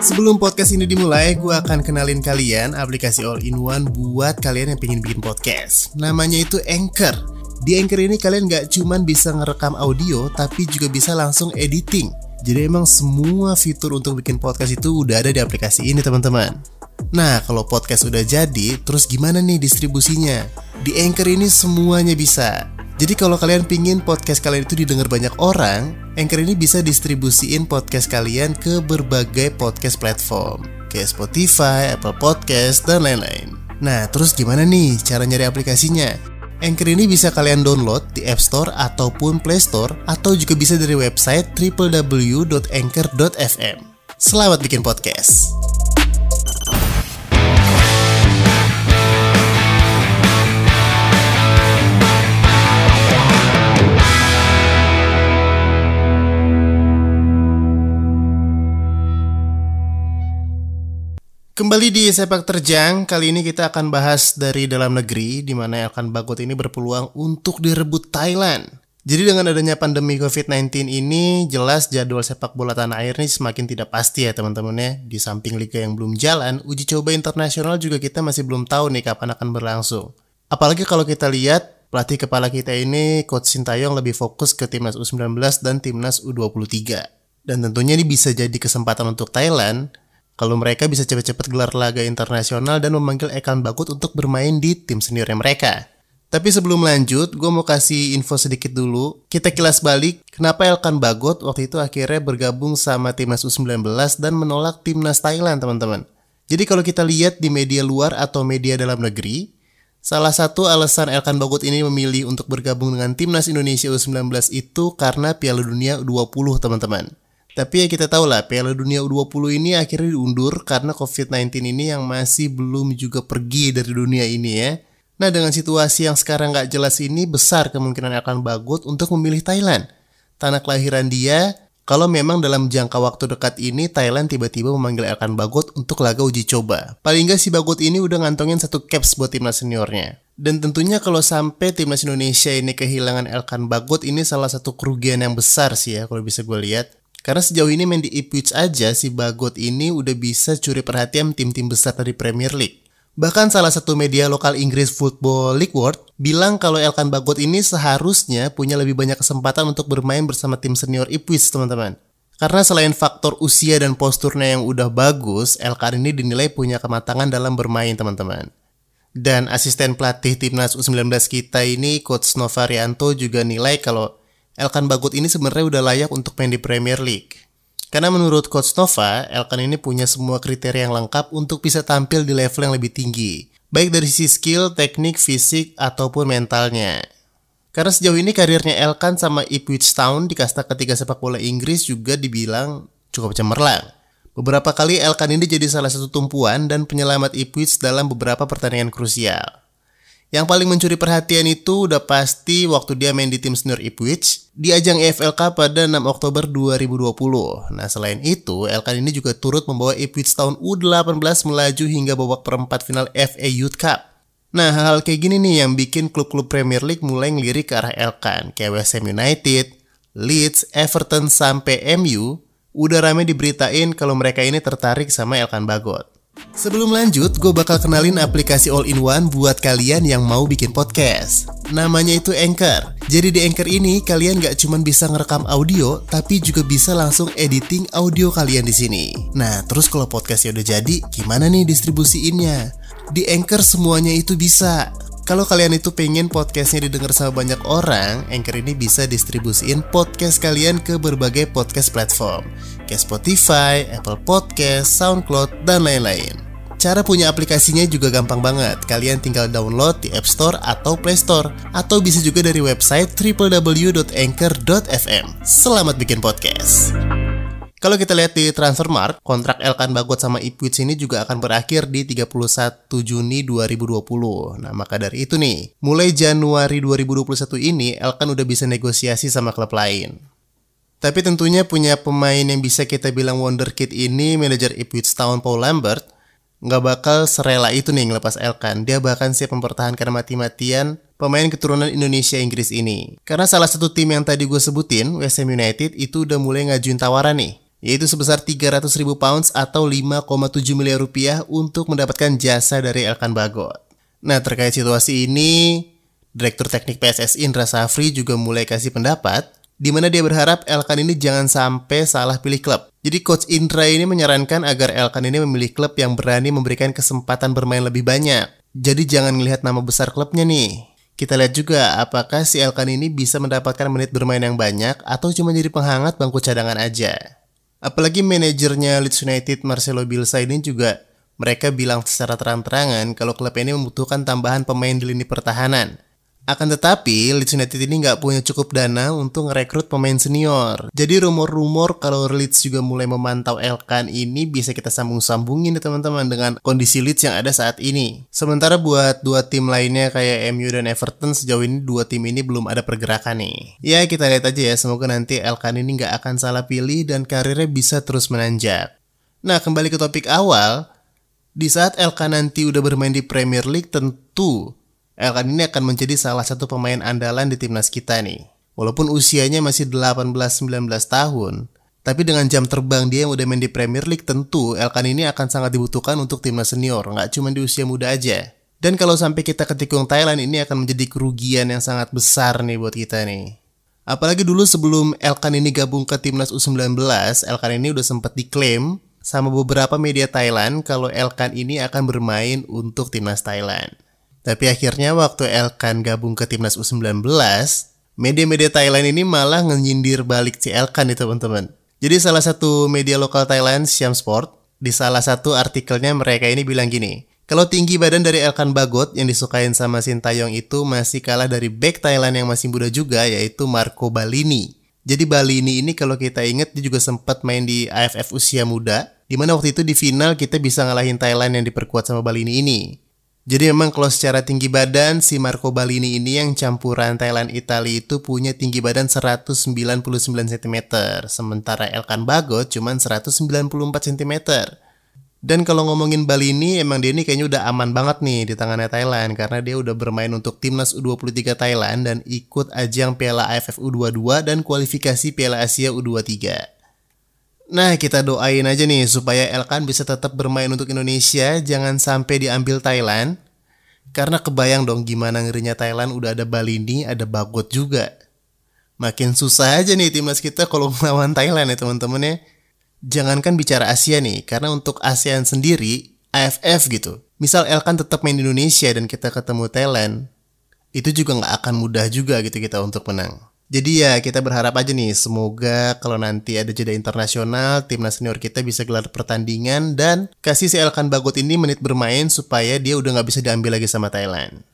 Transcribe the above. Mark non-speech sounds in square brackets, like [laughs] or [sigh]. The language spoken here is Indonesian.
Sebelum podcast ini dimulai, gue akan kenalin kalian aplikasi all-in-one buat kalian yang pengen bikin podcast. Namanya itu Anchor. Di Anchor ini kalian nggak cuman bisa ngerekam audio, tapi juga bisa langsung editing. Jadi emang semua fitur untuk bikin podcast itu udah ada di aplikasi ini teman-teman. Nah, kalau podcast udah jadi, terus gimana nih distribusinya? Di Anchor ini semuanya bisa. Jadi kalau kalian pingin podcast kalian itu didengar banyak orang, Anchor ini bisa distribusiin podcast kalian ke berbagai podcast platform, kayak Spotify, Apple Podcast, dan lain-lain. Nah, terus gimana nih cara nyari aplikasinya? Anchor ini bisa kalian download di App Store ataupun Play Store, atau juga bisa dari website www.anchor.fm. Selamat bikin podcast! Kembali di sepak terjang, kali ini kita akan bahas dari dalam negeri di mana Elkan Bagot ini berpeluang untuk direbut Thailand. Jadi dengan adanya pandemi COVID-19 ini, jelas jadwal sepak bola tanah air ini semakin tidak pasti ya teman-teman ya. Di samping liga yang belum jalan, uji coba internasional juga kita masih belum tahu nih kapan akan berlangsung. Apalagi kalau kita lihat pelatih kepala kita ini Coach Sintayong lebih fokus ke timnas U19 dan timnas U23. Dan tentunya ini bisa jadi kesempatan untuk Thailand kalau mereka bisa cepat-cepat gelar laga internasional dan memanggil Ekan Bakut untuk bermain di tim seniornya mereka. Tapi sebelum lanjut, gue mau kasih info sedikit dulu. Kita kilas balik, kenapa Elkan Bagot waktu itu akhirnya bergabung sama timnas U19 dan menolak timnas Thailand, teman-teman. Jadi kalau kita lihat di media luar atau media dalam negeri, salah satu alasan Elkan Bagot ini memilih untuk bergabung dengan timnas Indonesia U19 itu karena Piala Dunia U20, teman-teman. Tapi ya kita tahu lah Piala Dunia U20 ini akhirnya diundur karena COVID-19 ini yang masih belum juga pergi dari dunia ini ya. Nah dengan situasi yang sekarang nggak jelas ini besar kemungkinan akan Bagot untuk memilih Thailand. Tanah kelahiran dia kalau memang dalam jangka waktu dekat ini Thailand tiba-tiba memanggil Elkan Bagot untuk laga uji coba. Paling nggak si Bagot ini udah ngantongin satu caps buat timnas seniornya. Dan tentunya kalau sampai timnas Indonesia ini kehilangan Elkan Bagot ini salah satu kerugian yang besar sih ya kalau bisa gue lihat. Karena sejauh ini main di Ipswich aja si Bagot ini udah bisa curi perhatian tim-tim besar dari Premier League. Bahkan salah satu media lokal Inggris Football League World bilang kalau Elkan Bagot ini seharusnya punya lebih banyak kesempatan untuk bermain bersama tim senior Ipswich teman-teman. Karena selain faktor usia dan posturnya yang udah bagus, Elkan ini dinilai punya kematangan dalam bermain teman-teman. Dan asisten pelatih timnas U19 kita ini Coach Novarianto juga nilai kalau Elkan Bagot ini sebenarnya udah layak untuk main di Premier League. Karena menurut Coach Nova, Elkan ini punya semua kriteria yang lengkap untuk bisa tampil di level yang lebih tinggi. Baik dari sisi skill, teknik, fisik, ataupun mentalnya. Karena sejauh ini karirnya Elkan sama Ipswich Town di kasta ketiga sepak bola Inggris juga dibilang cukup cemerlang. Beberapa kali Elkan ini jadi salah satu tumpuan dan penyelamat Ipswich dalam beberapa pertandingan krusial. Yang paling mencuri perhatian itu udah pasti waktu dia main di tim senior Ipswich di ajang EFL Cup pada 6 Oktober 2020. Nah selain itu, Elkan ini juga turut membawa Ipswich tahun U18 melaju hingga babak perempat final FA Youth Cup. Nah hal-hal kayak gini nih yang bikin klub-klub Premier League mulai ngelirik ke arah Elkan kayak West Ham United, Leeds, Everton sampai MU udah rame diberitain kalau mereka ini tertarik sama Elkan Bagot. Sebelum lanjut, gue bakal kenalin aplikasi all-in-one buat kalian yang mau bikin podcast. Namanya itu Anchor. Jadi di Anchor ini kalian gak cuma bisa ngerekam audio, tapi juga bisa langsung editing audio kalian di sini. Nah, terus kalau podcastnya udah jadi, gimana nih distribusiinnya? Di Anchor semuanya itu bisa. Kalau kalian itu pengen podcastnya didengar sama banyak orang, Anchor ini bisa distribusiin podcast kalian ke berbagai podcast platform, kayak Spotify, Apple Podcast, SoundCloud, dan lain-lain. Cara punya aplikasinya juga gampang banget. Kalian tinggal download di App Store atau Play Store, atau bisa juga dari website www.anchor.fm. Selamat bikin podcast! Kalau kita lihat di Transfermarkt, kontrak Elkan Bagot sama Ipswich ini juga akan berakhir di 31 Juni 2020. Nah, maka dari itu nih, mulai Januari 2021 ini Elkan udah bisa negosiasi sama klub lain. Tapi tentunya punya pemain yang bisa kita bilang wonderkid ini, manajer Ipswich Town Paul Lambert, nggak bakal serela itu nih ngelepas Elkan. Dia bahkan siap mempertahankan mati-matian pemain keturunan Indonesia Inggris ini. Karena salah satu tim yang tadi gue sebutin, West Ham United, itu udah mulai ngajuin tawaran nih yaitu sebesar 300 ribu pounds atau 5,7 miliar rupiah untuk mendapatkan jasa dari Elkan Bagot. Nah terkait situasi ini, Direktur Teknik PSSI Indra Safri juga mulai kasih pendapat di mana dia berharap Elkan ini jangan sampai salah pilih klub. Jadi Coach Indra ini menyarankan agar Elkan ini memilih klub yang berani memberikan kesempatan bermain lebih banyak. Jadi jangan melihat nama besar klubnya nih. Kita lihat juga apakah si Elkan ini bisa mendapatkan menit bermain yang banyak atau cuma jadi penghangat bangku cadangan aja. Apalagi manajernya Leeds United Marcelo Bielsa ini juga mereka bilang secara terang-terangan kalau klub ini membutuhkan tambahan pemain di lini pertahanan. Akan tetapi, Leeds United ini nggak punya cukup dana untuk merekrut pemain senior. Jadi rumor-rumor kalau Leeds juga mulai memantau Elkan ini bisa kita sambung-sambungin ya teman-teman dengan kondisi Leeds yang ada saat ini. Sementara buat dua tim lainnya kayak MU dan Everton sejauh ini dua tim ini belum ada pergerakan nih. Ya kita lihat aja ya, semoga nanti Elkan ini nggak akan salah pilih dan karirnya bisa terus menanjak. Nah kembali ke topik awal, di saat Elkan nanti udah bermain di Premier League tentu Elkan ini akan menjadi salah satu pemain andalan di timnas kita nih. Walaupun usianya masih 18-19 tahun, tapi dengan jam terbang dia yang udah main di Premier League tentu Elkan ini akan sangat dibutuhkan untuk timnas senior, nggak cuma di usia muda aja. Dan kalau sampai kita ketikung Thailand ini akan menjadi kerugian yang sangat besar nih buat kita nih. Apalagi dulu sebelum Elkan ini gabung ke timnas U19, Elkan ini udah sempat diklaim sama beberapa media Thailand kalau Elkan ini akan bermain untuk timnas Thailand. Tapi akhirnya waktu Elkan gabung ke timnas U19, media-media Thailand ini malah ngenyindir balik si Elkan nih teman-teman. Jadi salah satu media lokal Thailand, Siam Sport, di salah satu artikelnya mereka ini bilang gini, kalau tinggi badan dari Elkan Bagot yang disukain sama Sintayong itu masih kalah dari back Thailand yang masih muda juga yaitu Marco Balini. Jadi Balini ini kalau kita ingat dia juga sempat main di AFF usia muda, di mana waktu itu di final kita bisa ngalahin Thailand yang diperkuat sama Balini ini. Jadi memang kalau secara tinggi badan si Marco Balini ini yang campuran Thailand Italia itu punya tinggi badan 199 cm, sementara Elkan Bagot cuma 194 cm. Dan kalau ngomongin Balini emang dia ini kayaknya udah aman banget nih di tangannya Thailand karena dia udah bermain untuk timnas U23 Thailand dan ikut ajang Piala AFF U22 dan kualifikasi Piala Asia U23. Nah, kita doain aja nih supaya Elkan bisa tetap bermain untuk Indonesia, jangan sampai diambil Thailand. Karena kebayang dong gimana ngerinya Thailand udah ada Balini, ada Bagot juga. Makin susah aja nih timnas kita kalau [laughs] melawan Thailand ya teman-teman ya. Jangankan bicara Asia nih, karena untuk ASEAN sendiri, AFF gitu. Misal Elkan tetap main di Indonesia dan kita ketemu Thailand, itu juga nggak akan mudah juga gitu kita untuk menang. Jadi ya kita berharap aja nih semoga kalau nanti ada jeda internasional timnas senior kita bisa gelar pertandingan dan kasih si Elkan Bagot ini menit bermain supaya dia udah nggak bisa diambil lagi sama Thailand.